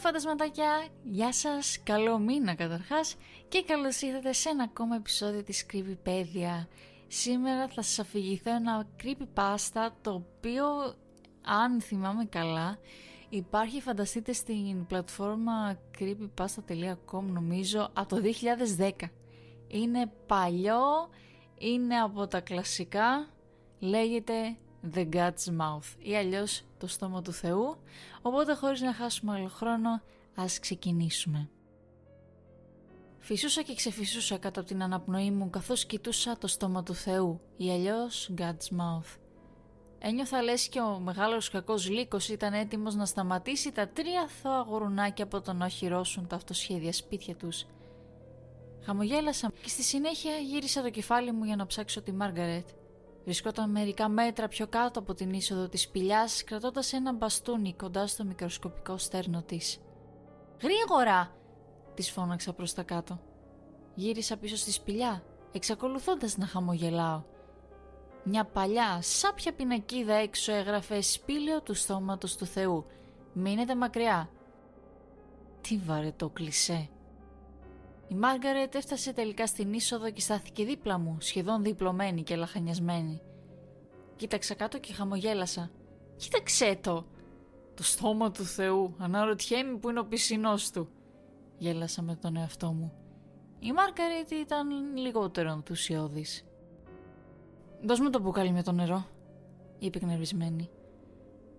φαντασματάκια, γεια σας, καλό μήνα καταρχάς και καλώς ήρθατε σε ένα ακόμα επεισόδιο της Creepypedia. Σήμερα θα σας αφηγηθώ ένα creepypasta το οποίο, αν θυμάμαι καλά, υπάρχει φανταστείτε στην πλατφόρμα creepypasta.com νομίζω από το 2010. Είναι παλιό, είναι από τα κλασικά, λέγεται The God's Mouth ή αλλιώς το στόμα του Θεού, οπότε χωρίς να χάσουμε άλλο χρόνο ας ξεκινήσουμε. Φυσούσα και ξεφυσούσα κάτω από την αναπνοή μου καθώς κοιτούσα το στόμα του Θεού ή αλλιώς God's Mouth. Ένιωθα λες και ο μεγάλος κακός λύκος ήταν έτοιμος να σταματήσει τα τρία θώα γουρουνάκια από το να οχυρώσουν τα αυτοσχέδια σπίτια τους. Χαμογέλασα και στη συνέχεια γύρισα το κεφάλι μου για να ψάξω τη Μάργαρετ. Βρισκόταν μερικά μέτρα πιο κάτω από την είσοδο της σπηλιάς, κρατώντας ένα μπαστούνι κοντά στο μικροσκοπικό στέρνο της. «Γρήγορα!» της φώναξα προς τα κάτω. Γύρισα πίσω στη σπηλιά, εξακολουθώντας να χαμογελάω. Μια παλιά, σάπια πινακίδα έξω έγραφε «Σπήλαιο του στόματος του Θεού». «Μείνετε μακριά». Τι βαρετό κλισέ. Η Μάργαρετ έφτασε τελικά στην είσοδο και στάθηκε δίπλα μου, σχεδόν διπλωμένη και λαχανιασμένη. Κοίταξα κάτω και χαμογέλασα. «Κοίταξέ το!» «Το στόμα του Θεού, αναρωτιέμαι που είναι ο πισινός του», γέλασα με τον εαυτό μου. Η Μάργαρετ ήταν λιγότερο ενθουσιώδης. «Δώσ' μου το μπουκάλι με το νερό», είπε εκνευρισμένη.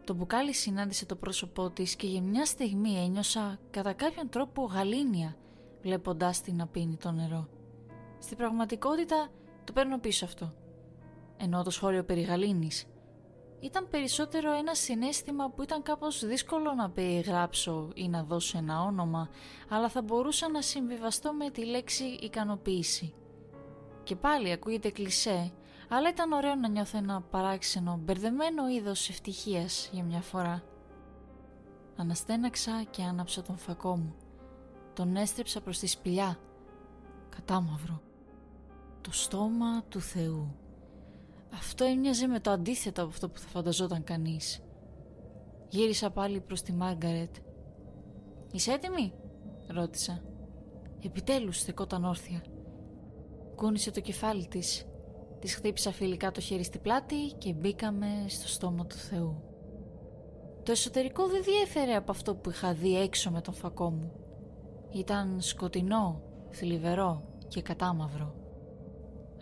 Το μπουκάλι συνάντησε το πρόσωπό της και για μια στιγμή ένιωσα κατά κάποιον τρόπο γαλήνια βλέποντάς την να πίνει το νερό. Στην πραγματικότητα το παίρνω πίσω αυτό. Ενώ το σχόλιο περί γαλήνης ήταν περισσότερο ένα συνέστημα που ήταν κάπως δύσκολο να περιγράψω ή να δώσω ένα όνομα, αλλά θα μπορούσα να συμβιβαστώ με τη λέξη ικανοποίηση. Και πάλι ακούγεται κλισέ, αλλά ήταν ωραίο να νιώθω ένα παράξενο, μπερδεμένο είδος ευτυχίας για μια φορά. Αναστέναξα και άναψα τον φακό μου. Τον έστρεψα προς τη σπηλιά. Κατάμαυρο. Το στόμα του Θεού. Αυτό έμοιαζε με το αντίθετο από αυτό που θα φανταζόταν κανείς. Γύρισα πάλι προς τη Μάργαρετ. «Είσαι έτοιμη» ρώτησα. Επιτέλους στεκόταν όρθια. Κούνησε το κεφάλι της. Της χτύπησα φιλικά το χέρι στην πλάτη και μπήκαμε στο στόμα του Θεού. Το εσωτερικό δεν διέφερε από αυτό που είχα δει έξω με τον φακό μου. Ήταν σκοτεινό, θλιβερό και κατάμαυρο.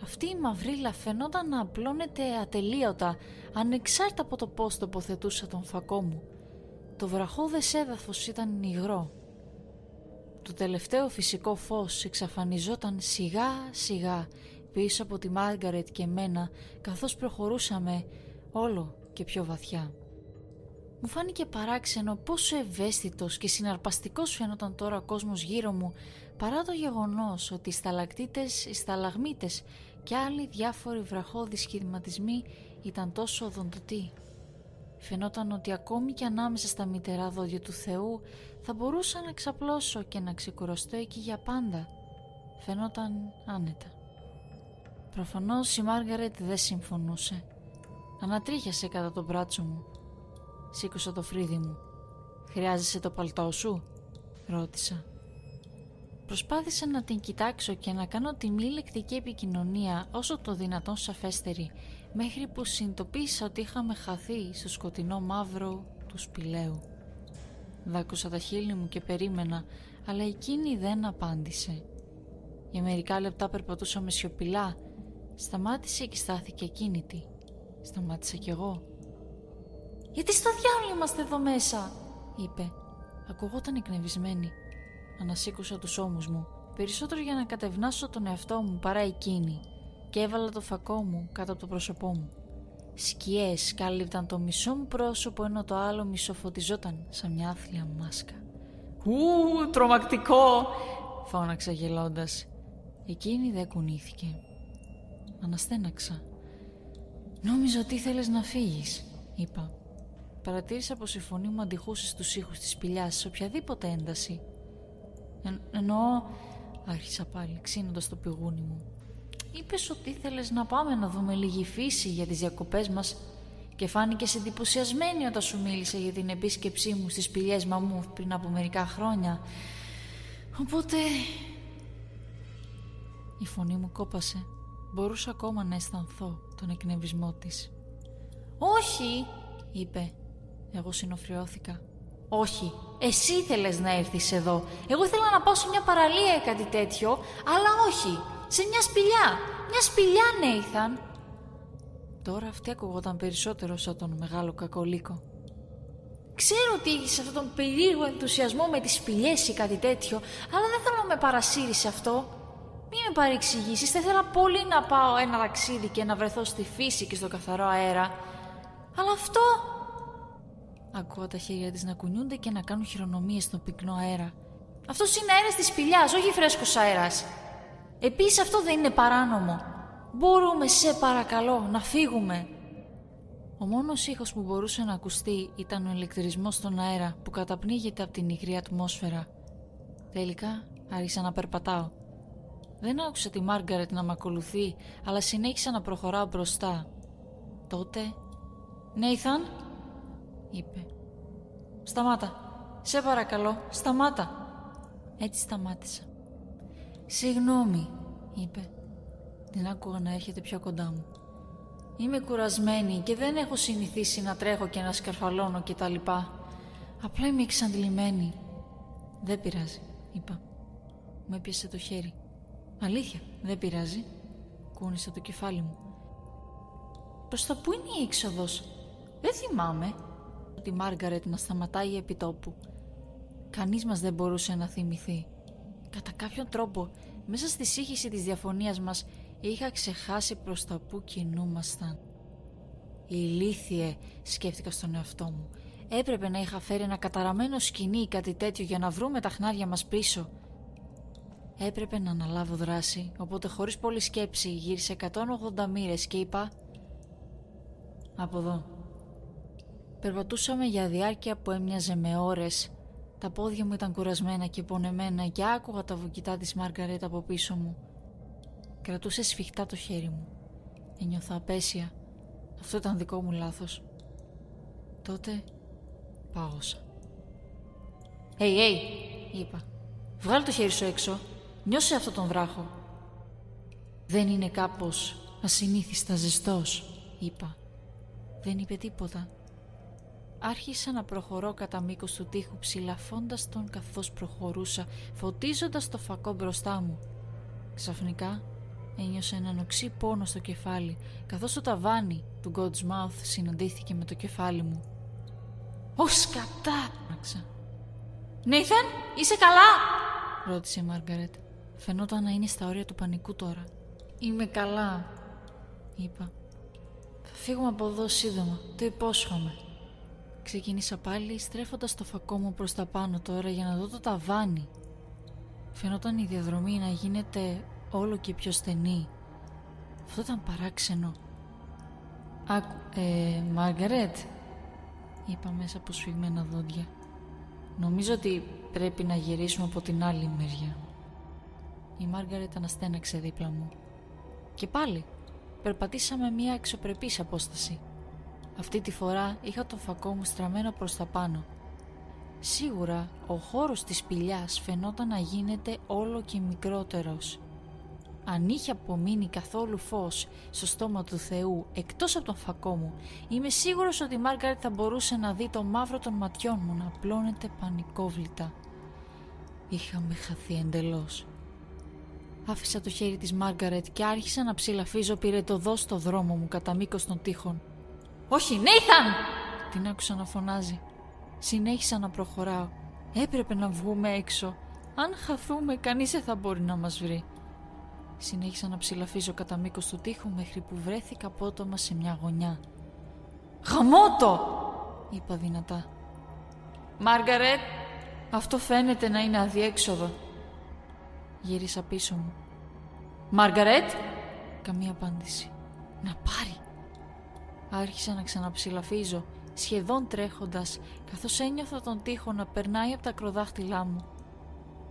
Αυτή η μαυρίλα φαινόταν να απλώνεται ατελείωτα, ανεξάρτητα από το πώς τοποθετούσα τον φακό μου. Το βραχώδες έδαφος ήταν υγρό. Το τελευταίο φυσικό φως εξαφανιζόταν σιγά σιγά πίσω από τη Μάργαρετ και μένα καθώς προχωρούσαμε όλο και πιο βαθιά. Μου φάνηκε παράξενο πόσο ευαίσθητος και συναρπαστικός φαίνονταν τώρα ο κόσμος γύρω μου παρά το γεγονός ότι οι σταλακτήτες, οι σταλαγμίτες και άλλοι διάφοροι βραχώδεις σχηματισμοί ήταν τόσο οδοντοτοί. Φαινόταν ότι ακόμη και ανάμεσα στα μητερά δόντια του Θεού θα μπορούσα να ξαπλώσω και να ξεκουραστώ εκεί για πάντα. Φαινόταν άνετα. Προφανώς η Μάργαρετ δεν συμφωνούσε. Ανατρίχιασε κατά το μπράτσο μου Σήκωσα το φρύδι μου. «Χρειάζεσαι το παλτό σου» ρώτησα. Προσπάθησα να την κοιτάξω και να κάνω τη μη λεκτική επικοινωνία όσο το δυνατόν σαφέστερη μέχρι που συνειδητοποίησα ότι είχαμε χαθεί στο σκοτεινό μαύρο του σπηλαίου. Δάκουσα τα χείλη μου και περίμενα αλλά εκείνη δεν απάντησε. Για μερικά λεπτά περπατούσαμε σιωπηλά. Σταμάτησε και στάθηκε ακίνητη. Σταμάτησα κι εγώ. «Γιατί στο διάλογο είμαστε εδώ μέσα» είπε. Ακουγόταν εκνευρισμένη. Ανασήκωσα τους ώμους μου, περισσότερο για να κατευνάσω τον εαυτό μου παρά εκείνη και έβαλα το φακό μου κάτω από το πρόσωπό μου. Σκιές κάλυπταν το μισό μου πρόσωπο ενώ το άλλο μισό φωτιζόταν σαν μια άθλια μάσκα. «Ου, τρομακτικό!» φώναξα γελώντας. Εκείνη δεν κουνήθηκε. Αναστέναξα. «Νόμιζα ότι ήθελες να φύγεις», είπα. Παρατήρησα πως η φωνή μου αντιχούσε στους ήχους της σπηλιάς σε οποιαδήποτε ένταση. Εν, εννοώ, άρχισα πάλι, ξύνοντας το πηγούνι μου. Είπες ότι ήθελες να πάμε να δούμε λίγη φύση για τις διακοπές μας και φάνηκε εντυπωσιασμένη όταν σου μίλησε για την επίσκεψή μου στις σπηλιές μαμούθ πριν από μερικά χρόνια. Οπότε... Η φωνή μου κόπασε. Μπορούσα ακόμα να αισθανθώ τον εκνευρισμό της. «Όχι», είπε. Εγώ συνοφριώθηκα. «Όχι, εσύ ήθελες να έρθεις εδώ. Εγώ ήθελα να πάω σε μια παραλία ή κάτι τέτοιο, αλλά όχι. Σε μια σπηλιά. Μια σπηλιά, Νέιθαν. Τώρα αυτή ακουγόταν περισσότερο σαν τον μεγάλο κακολίκο. Ξέρω ότι έχει αυτόν τον περίεργο ενθουσιασμό με τις σπηλιές ή κάτι τέτοιο, αλλά δεν θέλω να με παρασύρεις σε αυτό. Μη με παρεξηγήσεις, θα ήθελα πολύ να πάω ένα ταξίδι και να βρεθώ στη φύση και στο καθαρό αέρα. Αλλά αυτό... Ακούω τα χέρια της να κουνιούνται και να κάνουν χειρονομίες στον πυκνό αέρα. Αυτός είναι αέρας της σπηλιάς, όχι φρέσκος αέρας. Επίσης αυτό δεν είναι παράνομο. Μπορούμε, σε παρακαλώ, να φύγουμε. Ο μόνος ήχος που μπορούσε να ακουστεί ήταν ο ηλεκτρισμός στον αέρα που καταπνίγεται από την υγρή ατμόσφαιρα. Τελικά άρχισα να περπατάω. Δεν άκουσα τη Μάργαρετ να με ακολουθεί, αλλά συνέχισα να προχωράω μπροστά. Τότε... «Νέιθαν», είπε. «Σταμάτα. Σε παρακαλώ, σταμάτα». Έτσι σταμάτησα. «Συγγνώμη», είπε. Την άκουγα να έρχεται πιο κοντά μου. Είμαι κουρασμένη και δεν έχω συνηθίσει να τρέχω και να σκαρφαλώνω και τα λοιπά. Απλά είμαι εξαντλημένη. Δεν πειράζει, είπα. Μου έπιασε το χέρι. Αλήθεια, δεν πειράζει. Κούνησα το κεφάλι μου. Προς τα πού είναι η έξοδος; Δεν θυμάμαι. Ότι Μάργαρετ να σταματάει επί τόπου. Κανείς μας δεν μπορούσε να θυμηθεί. Κατά κάποιον τρόπο, μέσα στη σύγχυση της διαφωνίας μας, Είχα ξεχάσει προς τα που κινούμασταν. Ηλίθιε, σκέφτηκα στον εαυτό μου. Έπρεπε να είχα φέρει ένα καταραμένο σκηνή ή κάτι τέτοιο για να βρούμε τα χνάρια μας πίσω. Έπρεπε να αναλάβω δράση, οπότε χωρίς πολλή σκέψη γύρισε 180 μοίρες και είπα «Από εδώ». Περπατούσαμε για διάρκεια που έμοιαζε με ώρες. Τα πόδια μου ήταν κουρασμένα και πονεμένα και άκουγα τα βουκητά της Μαργαρέτα από πίσω μου. Κρατούσε σφιχτά το χέρι μου. Ένιωθα απέσια. Αυτό ήταν δικό μου λάθος. Τότε πάγωσα. «Hey, hey», είπα. «Βγάλε το χέρι σου έξω. Νιώσε αυτόν τον βράχο». «Δεν είναι κάπως ασυνήθιστα ζεστός», είπα. Δεν είπε τίποτα. Άρχισα να προχωρώ κατά μήκος του τοίχου ψηλαφώντας τον καθώς προχωρούσα, φωτίζοντας το φακό μπροστά μου. Ξαφνικά ένιωσε έναν οξύ πόνο στο κεφάλι, καθώς το ταβάνι του God's Mouth συναντήθηκε με το κεφάλι μου. «Ω σκατά!» άξα. «Νέιθεν, είσαι καλά!» ρώτησε η Μάργαρετ. Φαινόταν να είναι στα όρια του πανικού τώρα. «Είμαι καλά», είπα. «Θα φύγουμε από εδώ σύντομα, το υπόσχομαι». Ξεκίνησα πάλι στρέφοντας το φακό μου προς τα πάνω τώρα για να δω το ταβάνι. Φαινόταν η διαδρομή να γίνεται όλο και πιο στενή. Αυτό ήταν παράξενο. Άκου, ε, Μάργαρετ, είπα μέσα από σφιγμένα δόντια. Νομίζω ότι πρέπει να γυρίσουμε από την άλλη μεριά. Η Μάργαρετ αναστέναξε δίπλα μου. Και πάλι, περπατήσαμε μια εξωπρεπής απόσταση. Αυτή τη φορά είχα το φακό μου στραμμένο προς τα πάνω. Σίγουρα ο χώρος της σπηλιάς φαινόταν να γίνεται όλο και μικρότερος αν είχε απομείνει καθόλου φως στο στόμα του Θεού εκτός από τον φακό μου, είμαι σίγουρος ότι η Μάργαρετ θα μπορούσε να δει το μαύρο των ματιών μου να απλώνεται πανικόβλητα. Είχαμε χαθεί εντελώς. Άφησα το χέρι της Μάργαρετ και άρχισα να ψηλαφίζω πυρετοδό στο δρόμο μου κατά μήκος των τείχων. «Όχι, Νέιθαν!» Την άκουσα να φωνάζει. Συνέχισα να προχωράω. Έπρεπε να βγούμε έξω. Αν χαθούμε, κανείς δεν θα μπορεί να μας βρει. Συνέχισα να ψηλαφίζω κατά μήκος του τοίχου μέχρι που βρέθηκα απότομα σε μια γωνιά. «Γαμώτο!» είπα δυνατά. «Μάργαρετ, αυτό φαίνεται να είναι αδιέξοδο». Γύρισα πίσω μου. «Μάργαρετ» Καμία απάντηση. «Να πάρει» Άρχισα να ξαναψηλαφίζω, σχεδόν τρέχοντας, καθώς ένιωθα τον τοίχο να περνάει από τα κροδάχτυλά μου.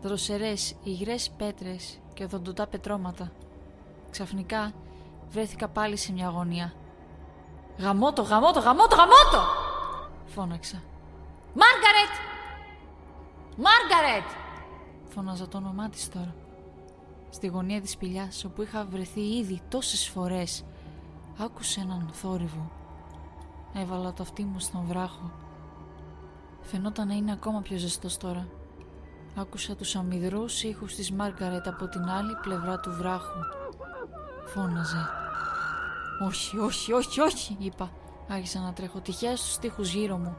Δροσερές, υγρές πέτρες και οδοντοτά πετρώματα. Ξαφνικά βρέθηκα πάλι σε μια γωνία. Γαμώτο, γαμώτο, γαμώτο, γαμώτο! Φώναξα. Μάργαρετ! Μάργαρετ! Φώναζα το όνομά της τώρα. Στη γωνία της σπηλιάς, όπου είχα βρεθεί ήδη τόσες φορές, άκουσε έναν θόρυβο. Έβαλα το αυτί μου στον βράχο. Φαινόταν να είναι ακόμα πιο ζεστός τώρα. Άκουσα τους αμυδρούς ήχους της Μάργαρετ από την άλλη πλευρά του βράχου. Φώναζε. «Όχι, όχι, όχι, όχι», είπα. Άρχισα να τρέχω τυχαία στους τοίχους γύρω μου.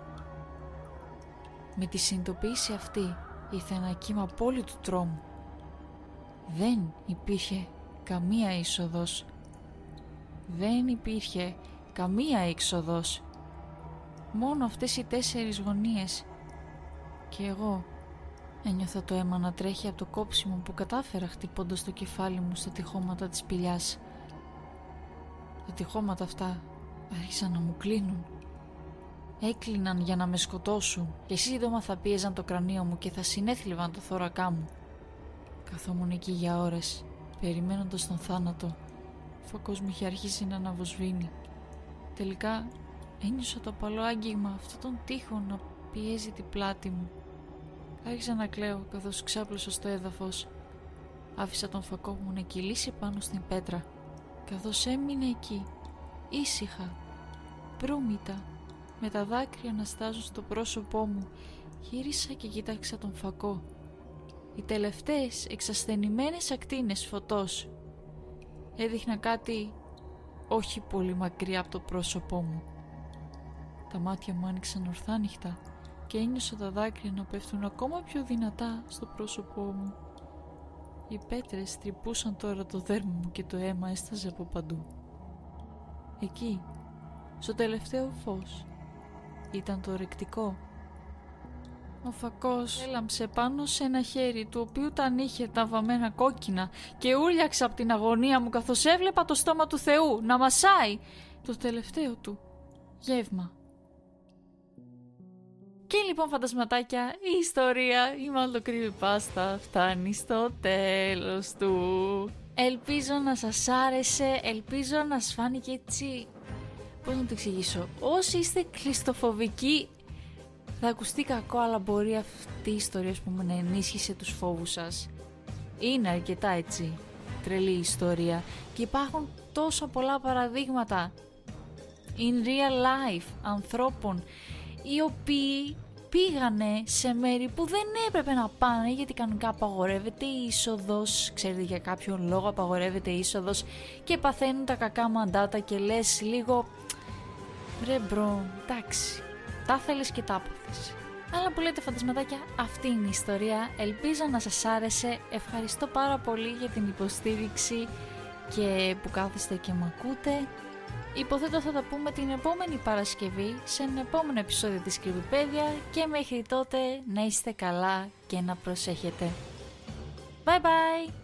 Με τη συνειδητοποίηση αυτή ήρθε ένα κύμα απόλυτου τρόμου. Δεν υπήρχε καμία είσοδος. Δεν υπήρχε καμία έξοδος. Μόνο αυτές οι τέσσερις γωνίες. Και εγώ ένιωθα το αίμα να τρέχει από το κόψιμο που κατάφερα χτυπώντας το κεφάλι μου στα τυχώματα της σπηλιάς. Τα τυχώματα αυτά άρχισαν να μου κλείνουν. Έκλειναν για να με σκοτώσουν και σύντομα θα πίεζαν το κρανίο μου και θα συνέθλιβαν το θώρακά μου. Καθόμουν εκεί για ώρες, περιμένοντας τον θάνατο. Ο φακός μου είχε αρχίσει να αναβοσβήνει. Τελικά ένιωσα το απαλό άγγιγμα αυτόν τον τείχο να πιέζει την πλάτη μου. Άρχισα να κλαίω καθώς ξάπλωσα στο έδαφος. Άφησα τον φακό μου να κυλήσει πάνω στην πέτρα καθώς έμεινε εκεί, ήσυχα, προύμητα, με τα δάκρυα να στάζουν στο πρόσωπό μου, γύρισα και κοίταξα τον φακό. Οι τελευταίες εξασθενημένες ακτίνες φωτός έδειχνα κάτι όχι πολύ μακριά από το πρόσωπό μου. Τα μάτια μου άνοιξαν ορθά και ένιωσα τα δάκρυα να πέφτουν ακόμα πιο δυνατά στο πρόσωπό μου. Οι πέτρες τρυπούσαν τώρα το δέρμα μου και το αίμα έσταζε από παντού. Εκεί, στο τελευταίο φως, ήταν το ρεκτικό. Ο φακός έλαμψε πάνω σε ένα χέρι του οποίου τα είχε τα βαμμένα κόκκινα και ούλιαξα από την αγωνία μου καθώς έβλεπα το στόμα του Θεού να μασάει το τελευταίο του γεύμα. Και λοιπόν φαντασματάκια, η ιστορία, η μάλλον πάστα φτάνει στο τέλος του. Ελπίζω να σας άρεσε, ελπίζω να σας φάνηκε έτσι... Πώς να το εξηγήσω; Όσοι είστε κλειστοφοβικοί θα ακουστεί κακό αλλά μπορεί αυτή η ιστορία που να ενίσχυσε τους φόβους σας. Είναι αρκετά έτσι τρελή ιστορία και υπάρχουν τόσο πολλά παραδείγματα in real life ανθρώπων οι οποίοι πήγανε σε μέρη που δεν έπρεπε να πάνε γιατί κανονικά απαγορεύεται η είσοδος, ξέρετε για κάποιο λόγο απαγορεύεται η είσοδος και παθαίνουν τα κακά μαντάτα και λες λίγο ρε bro, εντάξει, τα θέλεις και τα άπαθες. Αλλά που λέτε φαντασματάκια, αυτή είναι η ιστορία. Ελπίζω να σας άρεσε. Ευχαριστώ πάρα πολύ για την υποστήριξη και που κάθεστε και με ακούτε. Υποθέτω θα τα πούμε την επόμενη Παρασκευή σε ένα επόμενο επεισόδιο της Creepypedia και μέχρι τότε να είστε καλά και να προσέχετε. Bye bye!